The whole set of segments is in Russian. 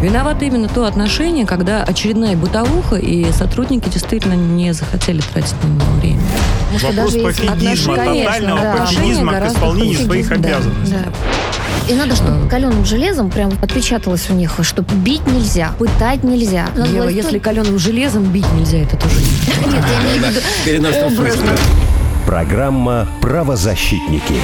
Виновато именно то отношение, когда очередная бытовуха, и сотрудники действительно не захотели тратить на него время. Вопрос пофигизма, тотального да. пофигизма к исполнению своих обязанностей. И надо, чтобы каленым железом прям отпечаталось у них, что бить нельзя, пытать нельзя. Ева, если каленым железом бить нельзя, это тоже нет. Я виду Программа «Правозащитники».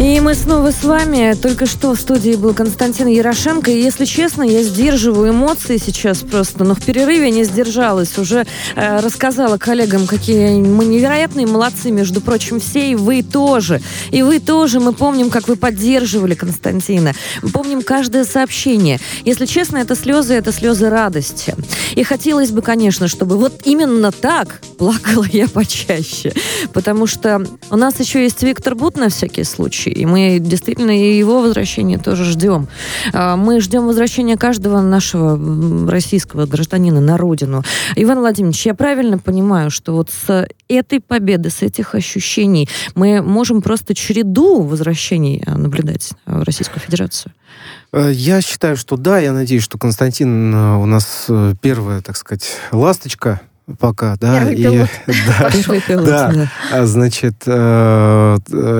И мы снова с вами. Только что в студии был Константин Ярошенко. И, если честно, я сдерживаю эмоции сейчас просто. Но в перерыве не сдержалась. Уже э, рассказала коллегам, какие мы невероятные молодцы, между прочим, все. И вы тоже. И вы тоже. Мы помним, как вы поддерживали Константина. Мы помним каждое сообщение. Если честно, это слезы, это слезы радости. И хотелось бы, конечно, чтобы вот именно так плакала я почаще. Потому что у нас еще есть Виктор Бут на всякий случай случай. И мы действительно и его возвращение тоже ждем. А, мы ждем возвращения каждого нашего российского гражданина на родину. Иван Владимирович, я правильно понимаю, что вот с этой победы, с этих ощущений мы можем просто череду возвращений а, наблюдать в Российскую Федерацию? Э, я считаю, что да. Я надеюсь, что Константин э, у нас э, первая, так сказать, ласточка пока, да, и пилот. да, пилот, да, да. А, значит, э,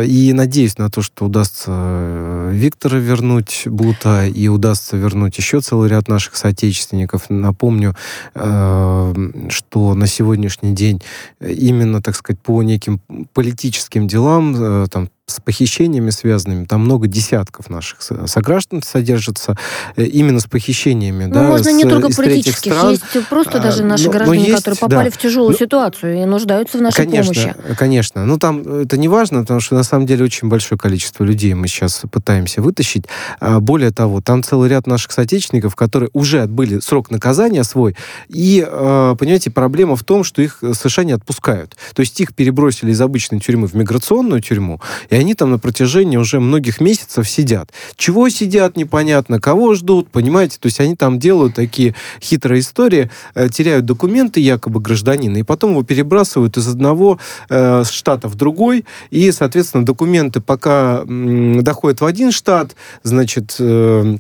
и надеюсь на то, что удастся э, Виктора вернуть Бута и удастся вернуть еще целый ряд наших соотечественников. Напомню, э, что на сегодняшний день именно, так сказать, по неким политическим делам, там с похищениями связанными, там много десятков наших сограждан содержится э, именно с похищениями. Ну, да, можно с, не только политических, стран. есть просто даже а, наши но, граждане, но есть, которые попали да. в тяжелую но, ситуацию и нуждаются в нашей конечно, помощи. Конечно, ну там это не важно, потому что на самом деле очень большое количество людей мы сейчас пытаемся вытащить. А, более того, там целый ряд наших соотечественников, которые уже отбыли срок наказания свой, и, понимаете, проблема в том, что их совершенно не отпускают. То есть их перебросили из обычной тюрьмы в миграционную тюрьму, и они там на протяжении уже многих месяцев сидят. Чего сидят, непонятно, кого ждут, понимаете? То есть они там делают такие хитрые истории, э, теряют документы якобы гражданина, и потом его перебрасывают из одного э, штата в другой, и, соответственно, документы пока доходят в один штат, значит, э,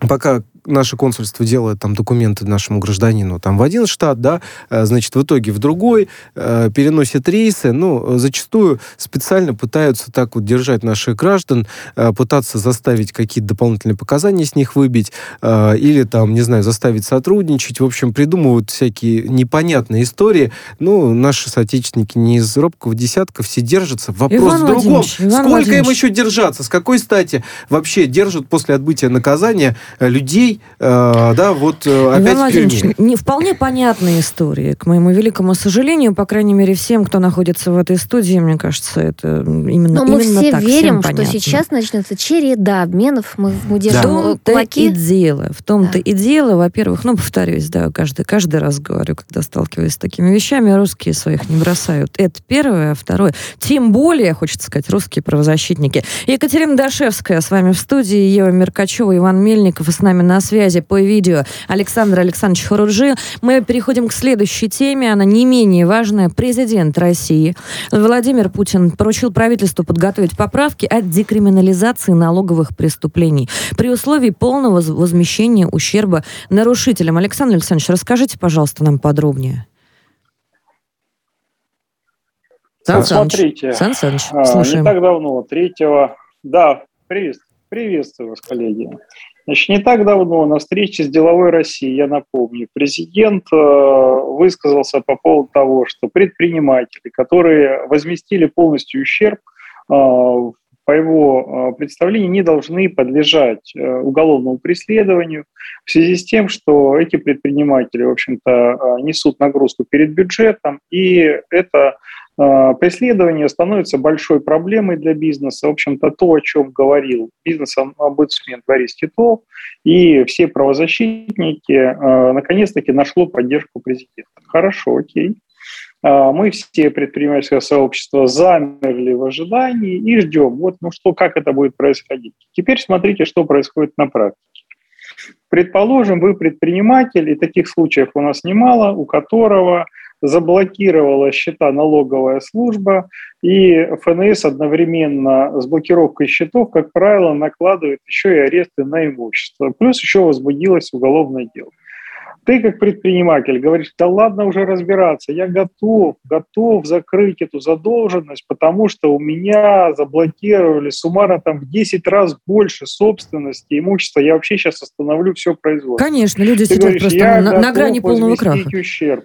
пока наше консульство делает там документы нашему гражданину там в один штат, да, э, значит, в итоге в другой, э, переносят рейсы, ну, зачастую специально пытаются так вот держать наших граждан, э, пытаться заставить какие-то дополнительные показания с них выбить, или там, не знаю, заставить сотрудничать, в общем, придумывают всякие непонятные истории. Ну, наши соотечественники не из робкого десятка все держатся. Вопрос Иван в другом. Иван Сколько им еще держаться? С какой стати вообще держат после отбытия наказания людей, э, да, вот э, опять Иван в тюрьме. не вполне понятная история, к моему великому сожалению, по крайней мере, всем, кто находится в этой студии, мне кажется, это именно, Но мы именно все так, верим, что сейчас начнется череда обменов, мы, мы держим да. В том-то и дело, в том-то да. и дело, во-первых, ну, повторюсь, да, каждый, каждый раз говорю, когда сталкиваюсь с такими вещами, русские своих не бросают. Это первое, а второе, тем более, хочется сказать, русские правозащитники. Екатерина Дашевская с вами в студии, Ева Меркачева, Иван Мельников, и с нами на связи по видео Александр Александрович Харуджи. Мы переходим к следующей теме. Она не менее важная. Президент России Владимир Путин поручил правительству подготовить поправки о декриминализации налоговых преступлений при условии полного возмещения ущерба нарушителям. Александр Александрович, расскажите, пожалуйста, нам подробнее. Сан Смотрите, Сан Саныч, а, слушаем. не так давно, третьего, да, привет, приветствую вас, коллеги. Значит, не так давно на встрече с деловой Россией, я напомню, президент э, высказался по поводу того, что предприниматели, которые возместили полностью ущерб, э, по его э, представлению, не должны подлежать уголовному преследованию. В связи с тем, что эти предприниматели, в общем-то, несут нагрузку перед бюджетом, и это преследование становится большой проблемой для бизнеса. В общем-то, то, о чем говорил бизнес-омбудсмен Борис Титов и все правозащитники, а, наконец-таки нашло поддержку президента. Хорошо, окей. А, мы все предпринимательское сообщество замерли в ожидании и ждем, вот, ну что, как это будет происходить. Теперь смотрите, что происходит на практике. Предположим, вы предприниматель, и таких случаев у нас немало, у которого заблокировала счета налоговая служба, и ФНС одновременно с блокировкой счетов, как правило, накладывает еще и аресты на имущество. Плюс еще возбудилось уголовное дело. Ты как предприниматель говоришь, да ладно уже разбираться, я готов, готов закрыть эту задолженность, потому что у меня заблокировали суммарно там в 10 раз больше собственности, имущества, я вообще сейчас остановлю все производство. Конечно, люди Ты сидят говоришь, просто на, на грани полного краха. ущерб.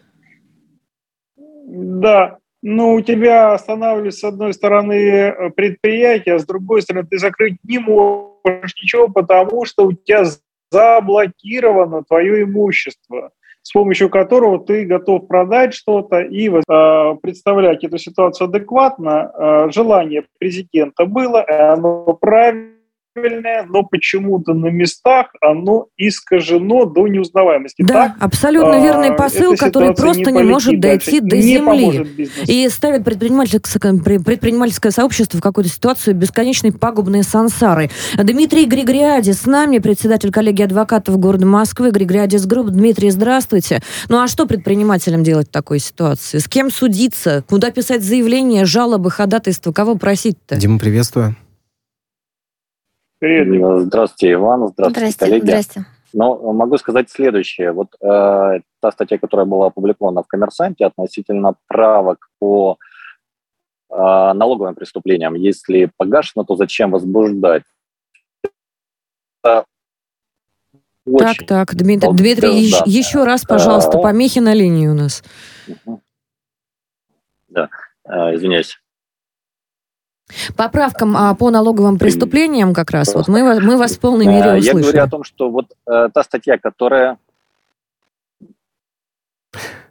Да, ну, у тебя останавливается, с одной стороны, предприятие, а с другой стороны, ты закрыть не можешь ничего, потому что у тебя заблокировано твое имущество, с помощью которого ты готов продать что-то и э, представлять эту ситуацию адекватно. Э, желание президента было, и оно правильно правильное, но почему-то на местах оно искажено до неузнаваемости. Да, так, абсолютно а, верный посыл, который просто не, не может дойти до не земли. И ставит предпринимательское, предпринимательское сообщество в какую-то ситуацию бесконечной пагубной сансары. Дмитрий Григориадис с нами, председатель коллегии адвокатов города Москвы. Григориадис Групп. Дмитрий, здравствуйте. Ну а что предпринимателям делать в такой ситуации? С кем судиться? Куда писать заявление, жалобы, ходатайства? Кого просить-то? Дима, приветствую. Привет. Здравствуйте, Иван. Здравствуйте, Здрасте. коллеги. Здрасте. Но могу сказать следующее. Вот э, та статья, которая была опубликована в «Коммерсанте» относительно правок по э, налоговым преступлениям, если погашено, то зачем возбуждать? Это так, так, Дмитрий, вот, Дмитрий да. еще раз, пожалуйста, помехи на линии у нас. Да, э, извиняюсь. Поправкам а, по налоговым преступлениям как раз. Вот мы, мы вас в полной мере услышали. Я говорю о том, что вот э, та статья, которая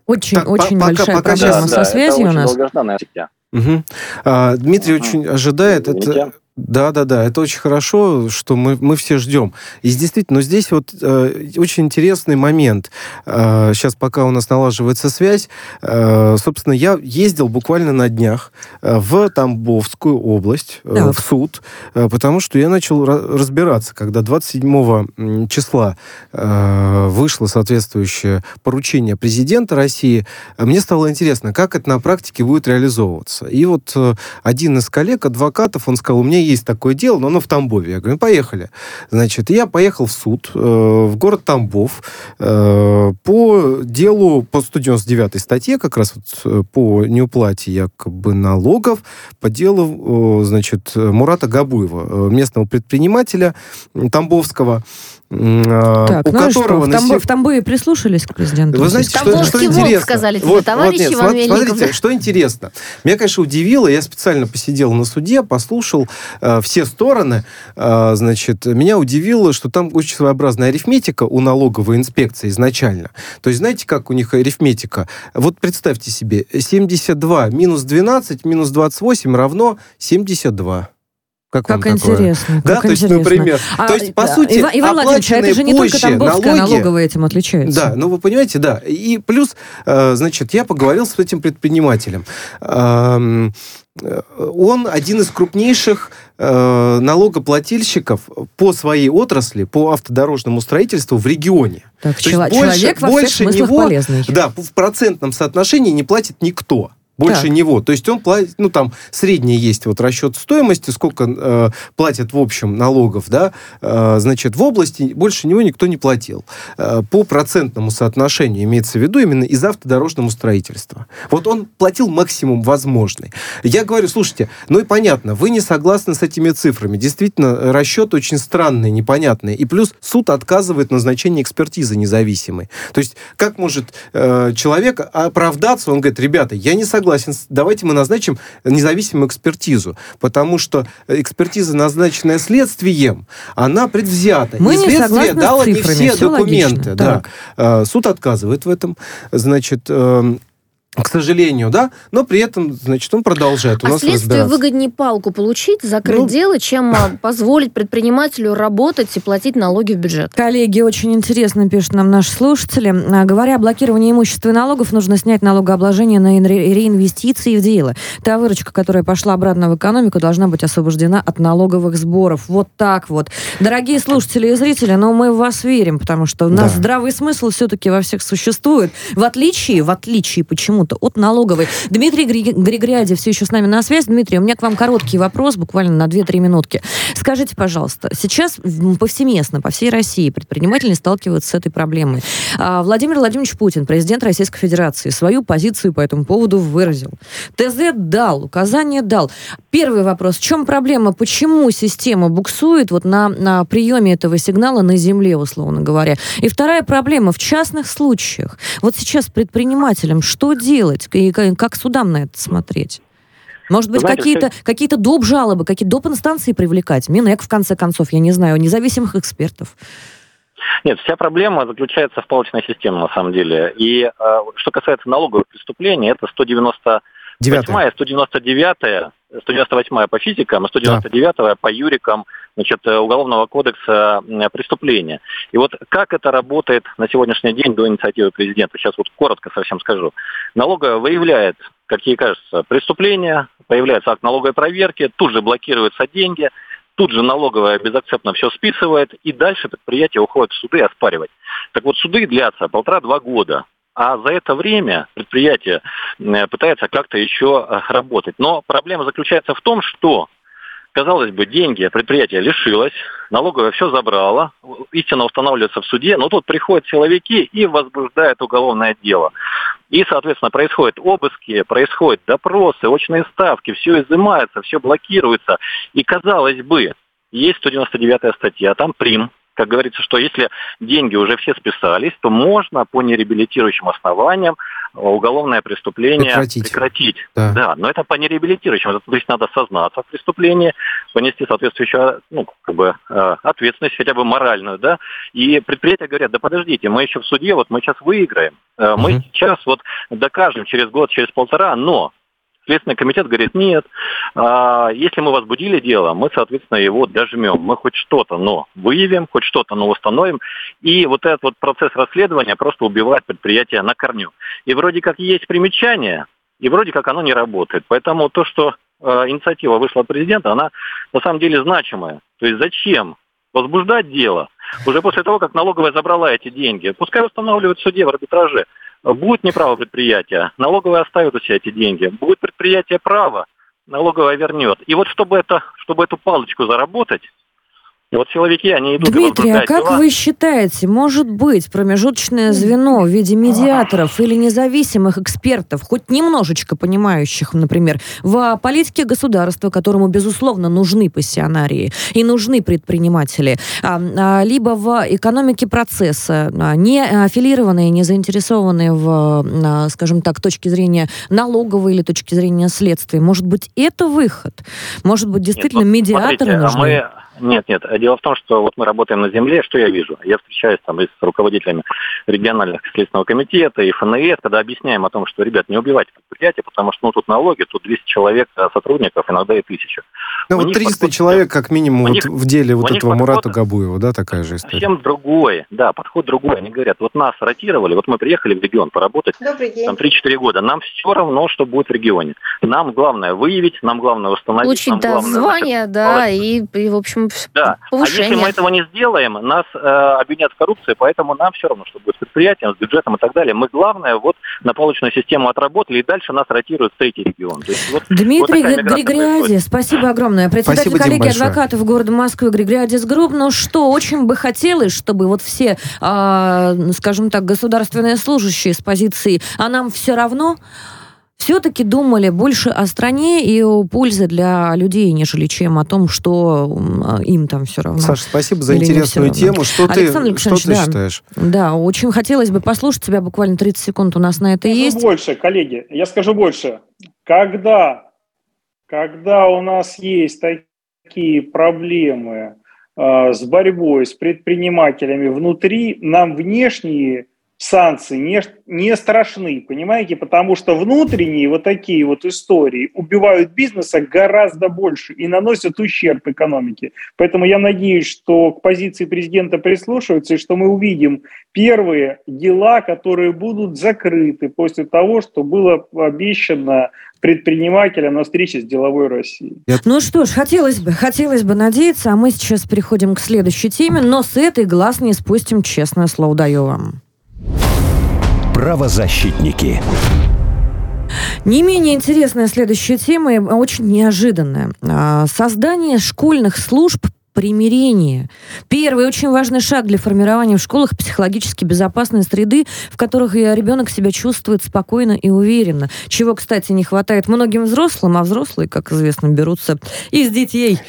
очень, так, очень по, большая пока, проблема да, со да, связью у нас. Угу. А, Дмитрий угу. очень ожидает. Это, да, да, да, это очень хорошо, что мы, мы все ждем. И действительно, но здесь вот э, очень интересный момент. Э, сейчас, пока у нас налаживается связь, э, собственно, я ездил буквально на днях э, в Тамбовскую область, э, в суд, э, потому что я начал разбираться, когда 27 числа э, вышло соответствующее поручение президента России, мне стало интересно, как это на практике будет реализовываться. И вот э, один из коллег, адвокатов, он сказал, у меня есть такое дело, но оно в Тамбове. Я говорю, ну, поехали. Значит, я поехал в суд, э, в город Тамбов, э, по делу, по 199 статье, как раз вот э, по неуплате якобы налогов, по делу, э, значит, Мурата Габуева, э, местного предпринимателя Тамбовского, так, у ну которого... Что, в, Тамбо, в Тамбове прислушались к президенту? Вы знаете, что, что интересно? сказали тебе, вот, товарищи вот, нет, Смотрите, что интересно. Меня, конечно, удивило, я специально посидел на суде, послушал э, все стороны, э, значит, меня удивило, что там очень своеобразная арифметика у налоговой инспекции изначально. То есть, знаете, как у них арифметика? Вот представьте себе, 72 минус 12 минус 28 равно 72. Как, как интересно. Да, как то есть, например. А, то есть, по да. сути, Иван, Иван Владимирович, а это же не только Тамбовская налоги, налоговая этим отличается. Да, ну вы понимаете, да. И плюс, э, значит, я поговорил с этим предпринимателем. Эм, э, он один из крупнейших э, налогоплательщиков по своей отрасли, по автодорожному строительству в регионе. Так, То чело- есть человек больше, во всех больше него, полезный. Да, в процентном соотношении не платит никто больше так. него. То есть он платит, ну там средний есть вот расчет стоимости, сколько э, платят в общем налогов, да, э, значит, в области больше него никто не платил. Э, по процентному соотношению имеется в виду именно из автодорожного строительства. Вот он платил максимум возможный. Я говорю, слушайте, ну и понятно, вы не согласны с этими цифрами. Действительно, расчет очень странный, непонятный. И плюс суд отказывает назначение экспертизы независимой. То есть как может э, человек оправдаться? Он говорит, ребята, я не согласен согласен, давайте мы назначим независимую экспертизу, потому что экспертиза, назначенная следствием, она предвзята. Мы и следствие дало не все, все документы. Да. Э, суд отказывает в этом. Значит, эм, к сожалению, да, но при этом, значит, он продолжает у а нас следствию выгоднее палку получить, закрыть ну, дело, чем а, позволить предпринимателю работать и платить налоги в бюджет. Коллеги, очень интересно пишут нам наши слушатели. А, говоря о блокировании имущества и налогов, нужно снять налогообложение на реинвестиции в дело. Та выручка, которая пошла обратно в экономику, должна быть освобождена от налоговых сборов. Вот так вот. Дорогие слушатели и зрители, но мы в вас верим, потому что у нас да. здравый смысл все-таки во всех существует. В отличие, в отличие почему почему-то от налоговой. Дмитрий Григорядев все еще с нами на связи. Дмитрий, у меня к вам короткий вопрос, буквально на 2-3 минутки. Скажите, пожалуйста, сейчас повсеместно по всей России предприниматели сталкиваются с этой проблемой. А, Владимир Владимирович Путин, президент Российской Федерации, свою позицию по этому поводу выразил. ТЗ дал, указание дал. Первый вопрос. В чем проблема? Почему система буксует вот на, на приеме этого сигнала на земле, условно говоря? И вторая проблема. В частных случаях. Вот сейчас предпринимателям что делать? И как судам на это смотреть? Может быть, какие-то какие доп. жалобы, какие доп. инстанции привлекать? Минэк, в конце концов, я не знаю, независимых экспертов. Нет, вся проблема заключается в палочной системе, на самом деле. И э, что касается налоговых преступлений, это 198 199 198 по физикам, 199 да. по юрикам значит, Уголовного кодекса преступления. И вот как это работает на сегодняшний день до инициативы президента, сейчас вот коротко совсем скажу. Налоговая выявляет, какие кажется, преступления, появляется акт налоговой проверки, тут же блокируются деньги, тут же налоговая безакцептно все списывает, и дальше предприятие уходит в суды оспаривать. Так вот, суды длятся полтора-два года. А за это время предприятие пытается как-то еще э, работать. Но проблема заключается в том, что Казалось бы, деньги предприятие лишилось, налоговая все забрала, истина устанавливается в суде, но тут приходят силовики и возбуждают уголовное дело. И, соответственно, происходят обыски, происходят допросы, очные ставки, все изымается, все блокируется. И, казалось бы, есть 199 статья, там прим, как говорится, что если деньги уже все списались, то можно по нереабилитирующим основаниям уголовное преступление прекратить. прекратить. Да. да, но это по нереабилитирующим. То есть надо сознаться в преступлении, понести соответствующую ну, как бы, э, ответственность, хотя бы моральную, да. И предприятия говорят, да подождите, мы еще в суде, вот мы сейчас выиграем, угу. мы сейчас вот докажем через год, через полтора, но Следственный комитет говорит, нет, а, если мы возбудили дело, мы, соответственно, его дожмем. Мы хоть что-то, но выявим, хоть что-то, но установим. И вот этот вот процесс расследования просто убивает предприятие на корню. И вроде как есть примечание, и вроде как оно не работает. Поэтому то, что э, инициатива вышла от президента, она на самом деле значимая. То есть зачем возбуждать дело уже после того, как налоговая забрала эти деньги? Пускай устанавливают в суде в арбитраже. Будет неправо предприятие, налоговая оставит у себя эти деньги. Будет предприятие право, налоговая вернет. И вот чтобы, это, чтобы эту палочку заработать, и вот силовики, они идут Дмитрий, а как дела. вы считаете, может быть промежуточное звено в виде медиаторов или независимых экспертов, хоть немножечко понимающих, например, в политике государства, которому, безусловно, нужны пассионарии и нужны предприниматели, а, а, либо в экономике процесса, а, не аффилированные, не заинтересованные в, скажем так, точки зрения налоговой или точки зрения следствия, может быть, это выход? Может быть, действительно, Нет, медиаторы смотрите, нужны? Мы нет, нет. Дело в том, что вот мы работаем на земле, что я вижу? Я встречаюсь там и с руководителями региональных следственного комитета и ФНС, когда объясняем о том, что, ребят, не убивайте предприятие, потому что ну, тут налоги, тут 200 человек а сотрудников, иногда и тысяча. Ну вот 300 подход... человек, как минимум, вот них, в деле вот этого Мурата Габуева, да, такая же история? Совсем другой, да, подход другой. Они говорят, вот нас ротировали, вот мы приехали в регион поработать, там 3-4 года, нам все равно, что будет в регионе. Нам главное выявить, нам главное установить. Получить, нам да, главное, да, и, и, в общем, да. Повышение. А если мы этого не сделаем, нас э, обвинят в коррупции, поэтому нам все равно, что будет с предприятием, с бюджетом и так далее. Мы главное вот на полученную систему отработали, и дальше нас ротируют в третий регион. То есть, вот, Дмитрий вот Григориади, спасибо огромное. Председатель Спасибо, коллеги адвокатов города Москвы Григориадис Групп. Ну что, очень бы хотелось, чтобы вот все, э, скажем так, государственные служащие с позиции «а нам все равно», все-таки думали больше о стране и о пользе для людей, нежели чем о том, что им там все равно. Саша, спасибо за интересную тему. Что Александр ты, что ты да, считаешь? Да, очень хотелось бы послушать тебя, буквально 30 секунд у нас на это скажу есть. больше, коллеги, я скажу больше. Когда, когда у нас есть такие проблемы э, с борьбой с предпринимателями внутри, нам внешние санкции не, не страшны, понимаете, потому что внутренние вот такие вот истории убивают бизнеса гораздо больше и наносят ущерб экономике. Поэтому я надеюсь, что к позиции президента прислушиваются и что мы увидим первые дела, которые будут закрыты после того, что было обещано предпринимателям на встрече с деловой Россией. Ну что ж, хотелось бы, хотелось бы надеяться, а мы сейчас переходим к следующей теме, но с этой глаз не спустим, честное слово даю вам. Правозащитники. Не менее интересная следующая тема, очень неожиданная. А, создание школьных служб примирение. Первый очень важный шаг для формирования в школах психологически безопасной среды, в которых ребенок себя чувствует спокойно и уверенно. Чего, кстати, не хватает многим взрослым, а взрослые, как известно, берутся из детей.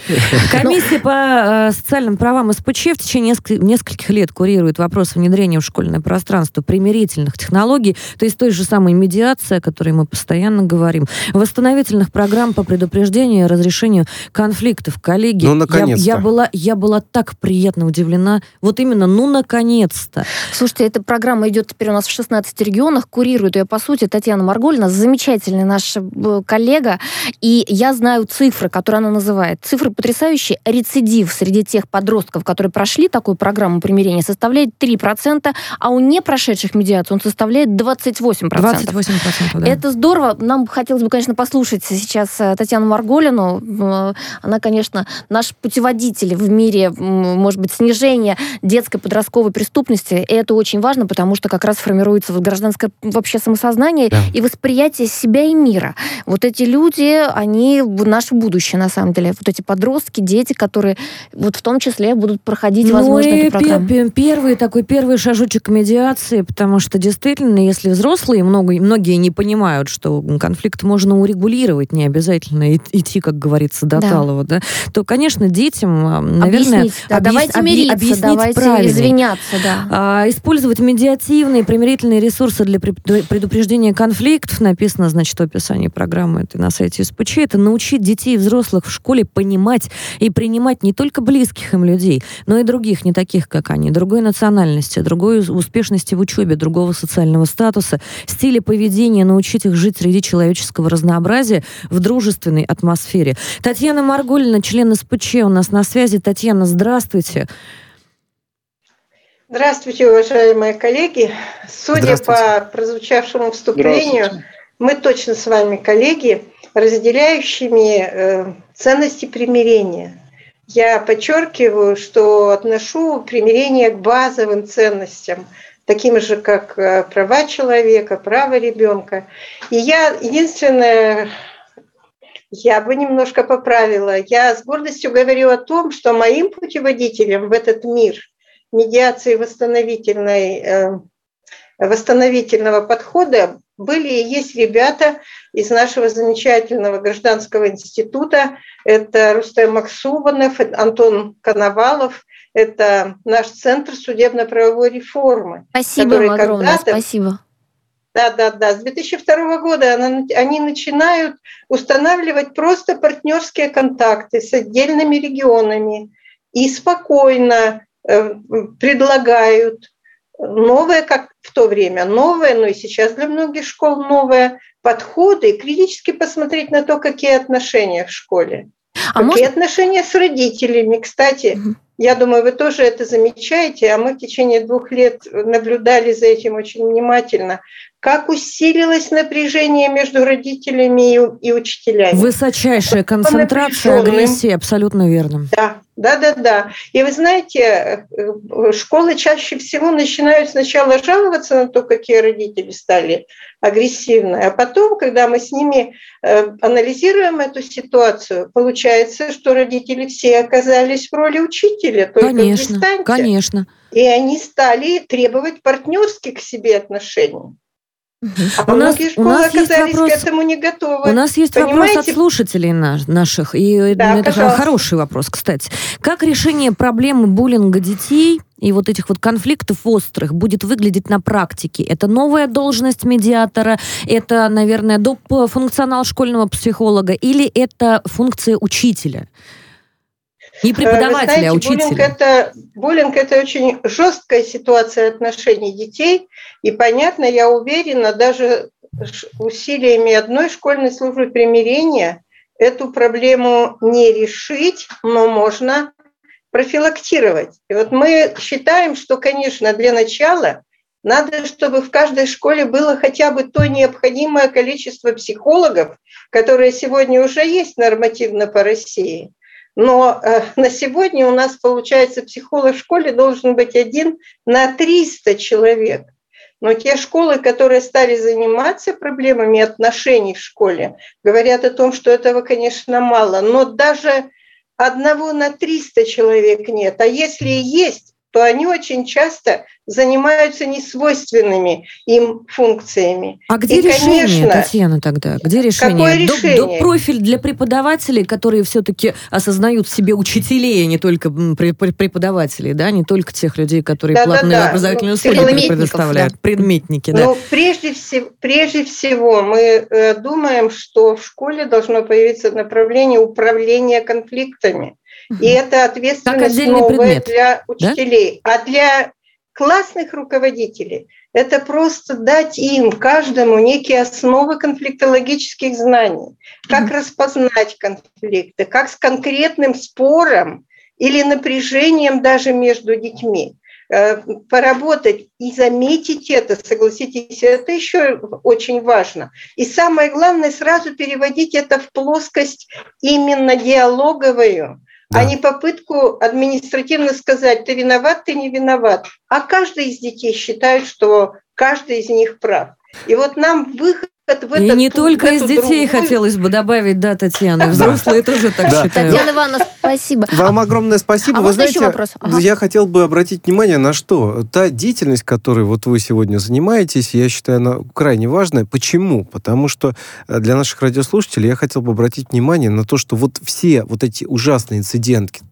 Комиссия по э, социальным правам СПЧ в течение нескольких лет курирует вопрос внедрения в школьное пространство примирительных технологий, то есть той же самой медиации, о которой мы постоянно говорим, восстановительных программ по предупреждению и разрешению конфликтов. Коллеги, ну, я, я была была, я была так приятно удивлена. Вот именно, ну, наконец-то. Слушайте, эта программа идет теперь у нас в 16 регионах. Курирует ее, по сути, Татьяна Маргольна, замечательный наш э, коллега. И я знаю цифры, которые она называет. Цифры потрясающие. Рецидив среди тех подростков, которые прошли такую программу примирения, составляет 3%, а у не прошедших медиацию он составляет 28%. 28%, да. Это здорово. Нам хотелось бы, конечно, послушать сейчас э, Татьяну Марголину. Э, она, конечно, наш путеводитель показатели в мире, может быть, снижения детской подростковой преступности. И это очень важно, потому что как раз формируется вот гражданское вообще самосознание да. и восприятие себя и мира. Вот эти люди, они наше будущее, на самом деле. Вот эти подростки, дети, которые вот в том числе будут проходить, ну возможно, и эту программу. Первый такой первый шажочек медиации, потому что действительно, если взрослые, много, многие не понимают, что конфликт можно урегулировать, не обязательно идти, как говорится, до да. талого, да, то, конечно, детям наверное, объяснить, да, объяс... давайте мириться, объяснить давайте правильно. извиняться, да. А, использовать медиативные примирительные ресурсы для предупреждения конфликтов, написано, значит, в описании программы это на сайте СПЧ, это научить детей и взрослых в школе понимать и принимать не только близких им людей, но и других, не таких, как они, другой национальности, другой успешности в учебе, другого социального статуса, стиля поведения, научить их жить среди человеческого разнообразия в дружественной атмосфере. Татьяна Маргулина, член СПЧ, у нас на связи. Татьяна, здравствуйте. Здравствуйте, уважаемые коллеги. Судя по прозвучавшему вступлению, мы точно с вами коллеги, разделяющими э, ценности примирения. Я подчеркиваю, что отношу примирение к базовым ценностям, таким же, как э, права человека, права ребенка. И я единственное, я бы немножко поправила. Я с гордостью говорю о том, что моим путеводителем в этот мир медиации восстановительной, э, восстановительного подхода были и есть ребята из нашего замечательного гражданского института. Это Рустем Максубанов, Антон Коновалов, это наш Центр судебно-правовой реформы. Спасибо вам огромное, спасибо да, да, да. С 2002 года они начинают устанавливать просто партнерские контакты с отдельными регионами и спокойно э, предлагают новые, как в то время, новые, но и сейчас для многих школ новые подходы, критически посмотреть на то, какие отношения в школе. А какие может... отношения с родителями. Кстати, угу. Я думаю, вы тоже это замечаете, а мы в течение двух лет наблюдали за этим очень внимательно. Как усилилось напряжение между родителями и, и учителями. Высочайшая концентрация агрессии, абсолютно верно. Да, да, да, да. И вы знаете, э, школы чаще всего начинают сначала жаловаться на то, какие родители стали агрессивные, а потом, когда мы с ними э, анализируем эту ситуацию, получается, что родители все оказались в роли учителя, только конечно, в Конечно. И они стали требовать партнерских к себе отношений. А у нас, у нас есть вопрос, к этому не готовы. У нас есть Понимаете? вопрос от слушателей наш, наших, и да, это пожалуйста. хороший вопрос, кстати. Как решение проблемы буллинга детей и вот этих вот конфликтов острых будет выглядеть на практике? Это новая должность медиатора, это, наверное, доп. функционал школьного психолога или это функция учителя? Не преподавателя, знаете, а учителя. Буллинг это, буллинг – это очень жесткая ситуация отношений детей. И понятно, я уверена, даже усилиями одной школьной службы примирения эту проблему не решить, но можно профилактировать. И вот мы считаем, что, конечно, для начала надо, чтобы в каждой школе было хотя бы то необходимое количество психологов, которое сегодня уже есть нормативно по России – но э, на сегодня у нас, получается, психолог в школе должен быть один на 300 человек. Но те школы, которые стали заниматься проблемами отношений в школе, говорят о том, что этого, конечно, мало. Но даже одного на 300 человек нет. А если и есть, то они очень часто занимаются несвойственными им функциями. А где и, решение, конечно, Татьяна, тогда? Где решение? Какое решение? Доп, доп профиль для преподавателей, которые все-таки осознают в себе учителей, а не только преподавателей, да, не только тех людей, которые да, платные да, да. образовательные ну, услуги предоставляют, да. предметники, да. Ну, прежде, всего, прежде всего мы э, думаем, что в школе должно появиться направление управления конфликтами. И это ответственность новая предмет, для учителей. Да? А для классных руководителей это просто дать им, каждому, некие основы конфликтологических знаний. Как mm-hmm. распознать конфликты, как с конкретным спором или напряжением даже между детьми э, поработать и заметить это, согласитесь, это еще очень важно. И самое главное, сразу переводить это в плоскость именно диалоговую, да. а не попытку административно сказать, ты виноват, ты не виноват. А каждый из детей считает, что каждый из них прав. И вот нам выход в И не только из детей другую... хотелось бы добавить, да, Татьяна, взрослые тоже так считают. Татьяна Ивановна, спасибо. Вам огромное спасибо. А вы знаете, еще вопрос? я хотел бы обратить внимание на что? Та деятельность, которой вот вы сегодня занимаетесь, я считаю, она крайне важная. Почему? Потому что э, для наших радиослушателей я хотел бы обратить внимание на то, что вот все вот эти ужасные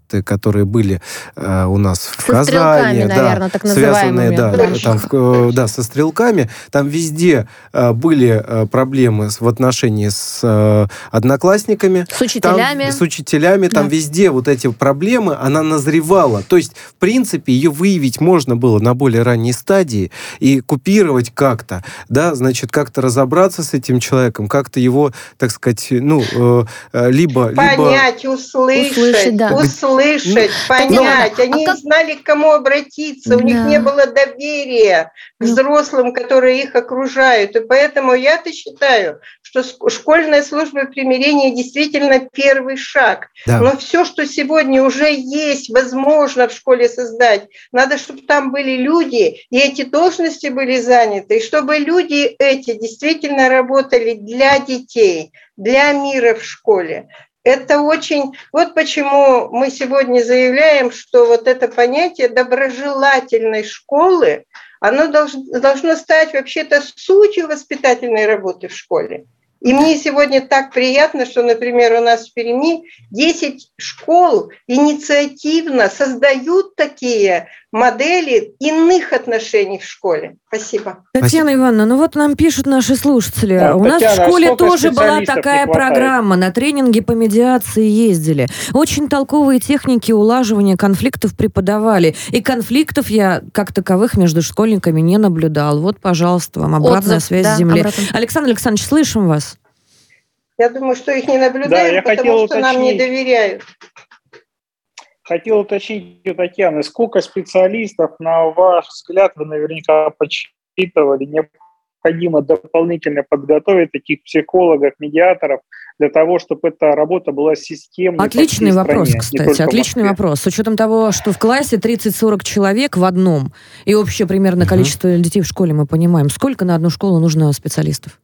инциденты, которые были э, у нас в со Казани, да, наверное, так связанные, да, там, в, э, да, со стрелками, там везде э, были э, проблемы в отношении с э, одноклассниками, с учителями, там, с учителями, да. там везде вот эти проблемы, она назревала, то есть в принципе ее выявить можно было на более ранней стадии и купировать как-то, да, значит, как-то разобраться с этим человеком, как-то его, так сказать, ну э, э либо понять, либо... услышать, услышать, да. услышать услышать, ну, понять. Они а как... знали, к кому обратиться. У да. них не было доверия к ну. взрослым, которые их окружают. И поэтому я-то считаю, что школьная служба примирения действительно первый шаг. Да. Но все, что сегодня уже есть, возможно в школе создать, надо, чтобы там были люди, и эти должности были заняты, и чтобы люди эти действительно работали для детей, для мира в школе. Это очень... Вот почему мы сегодня заявляем, что вот это понятие доброжелательной школы, оно должно, стать вообще-то сутью воспитательной работы в школе. И мне сегодня так приятно, что, например, у нас в Перми 10 школ инициативно создают такие модели иных отношений в школе. Спасибо. Татьяна Ивановна, ну вот нам пишут наши слушатели. Да, У Татьяна, нас в школе тоже была такая программа. На тренинги по медиации ездили. Очень толковые техники улаживания конфликтов преподавали. И конфликтов я как таковых между школьниками не наблюдал. Вот, пожалуйста, вам обратная Отзыв, связь да, с земли. Обратно. Александр Александрович, слышим вас. Я думаю, что их не наблюдают, да, потому что уточнить. нам не доверяют. Хотел уточнить у Татьяны, сколько специалистов, на ваш взгляд, вы наверняка подсчитывали, необходимо дополнительно подготовить таких психологов, медиаторов, для того, чтобы эта работа была системной. Отличный вопрос, стране, кстати, отличный вопрос. С учетом того, что в классе 30-40 человек в одном, и общее примерно количество детей в школе мы понимаем, сколько на одну школу нужно специалистов?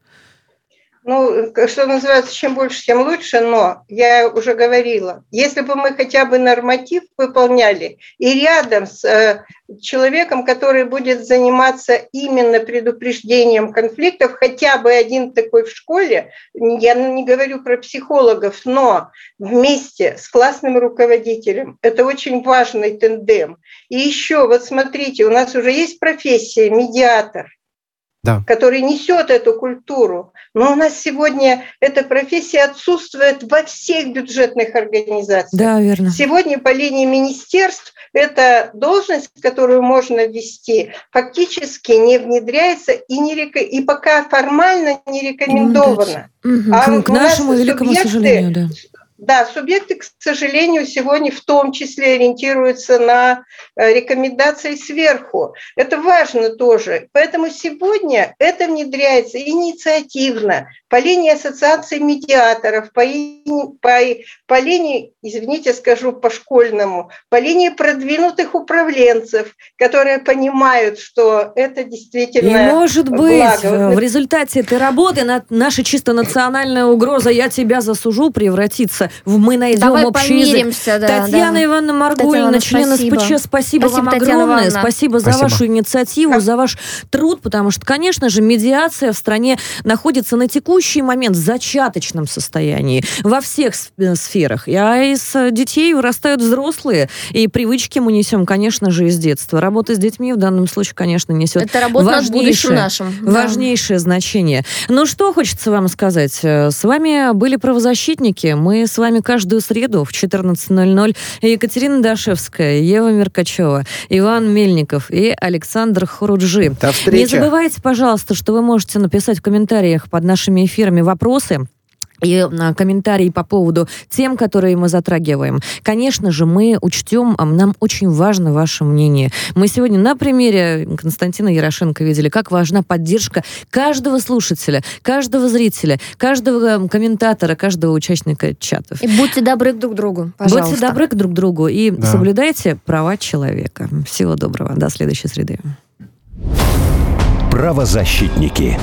Ну, что называется, чем больше, тем лучше, но я уже говорила, если бы мы хотя бы норматив выполняли, и рядом с э, человеком, который будет заниматься именно предупреждением конфликтов, хотя бы один такой в школе, я не говорю про психологов, но вместе с классным руководителем, это очень важный тендем. И еще, вот смотрите, у нас уже есть профессия медиатор, да. который несет эту культуру. Но у нас сегодня эта профессия отсутствует во всех бюджетных организациях. Да, верно. Сегодня по линии министерств эта должность, которую можно ввести, фактически не внедряется и, не рек... и пока формально не рекомендована. Угу. А к нашему великому сожалению, да да, субъекты, к сожалению, сегодня в том числе ориентируются на э, рекомендации сверху. Это важно тоже. Поэтому сегодня это внедряется инициативно, по линии ассоциации медиаторов, по, по, по линии, извините, скажу по-школьному, по линии продвинутых управленцев, которые понимают, что это действительно И может быть, благо. в результате этой работы наша чисто национальная угроза «я тебя засужу» превратится в «мы найдем Давай общий язык». Да, Татьяна да. Ивановна Маргулина, член. СПЧ, спасибо, спасибо вам огромное. Спасибо за спасибо. вашу инициативу, за ваш труд, потому что, конечно же, медиация в стране находится на текущий момент в зачаточном состоянии во всех э, сферах. А из э, детей вырастают взрослые, и привычки мы несем, конечно же, из детства. Работа с детьми в данном случае, конечно, несет Это работа важнейшее, над нашим. важнейшее да. значение. Ну, что хочется вам сказать? Э, с вами были правозащитники. Мы с вами каждую среду в 14.00. Екатерина Дашевская, Ева Меркачева, Иван Мельников и Александр Хуруджи. До встречи. Не забывайте, пожалуйста, что вы можете написать в комментариях под нашими эфирами вопросы и а, комментарии по поводу тем, которые мы затрагиваем. Конечно же, мы учтем, а, нам очень важно ваше мнение. Мы сегодня на примере Константина Ярошенко видели, как важна поддержка каждого слушателя, каждого зрителя, каждого комментатора, каждого участника чатов. И будьте добры друг к другу, пожалуйста. Будьте добры к друг другу и да. соблюдайте права человека. Всего доброго. До следующей среды. Правозащитники.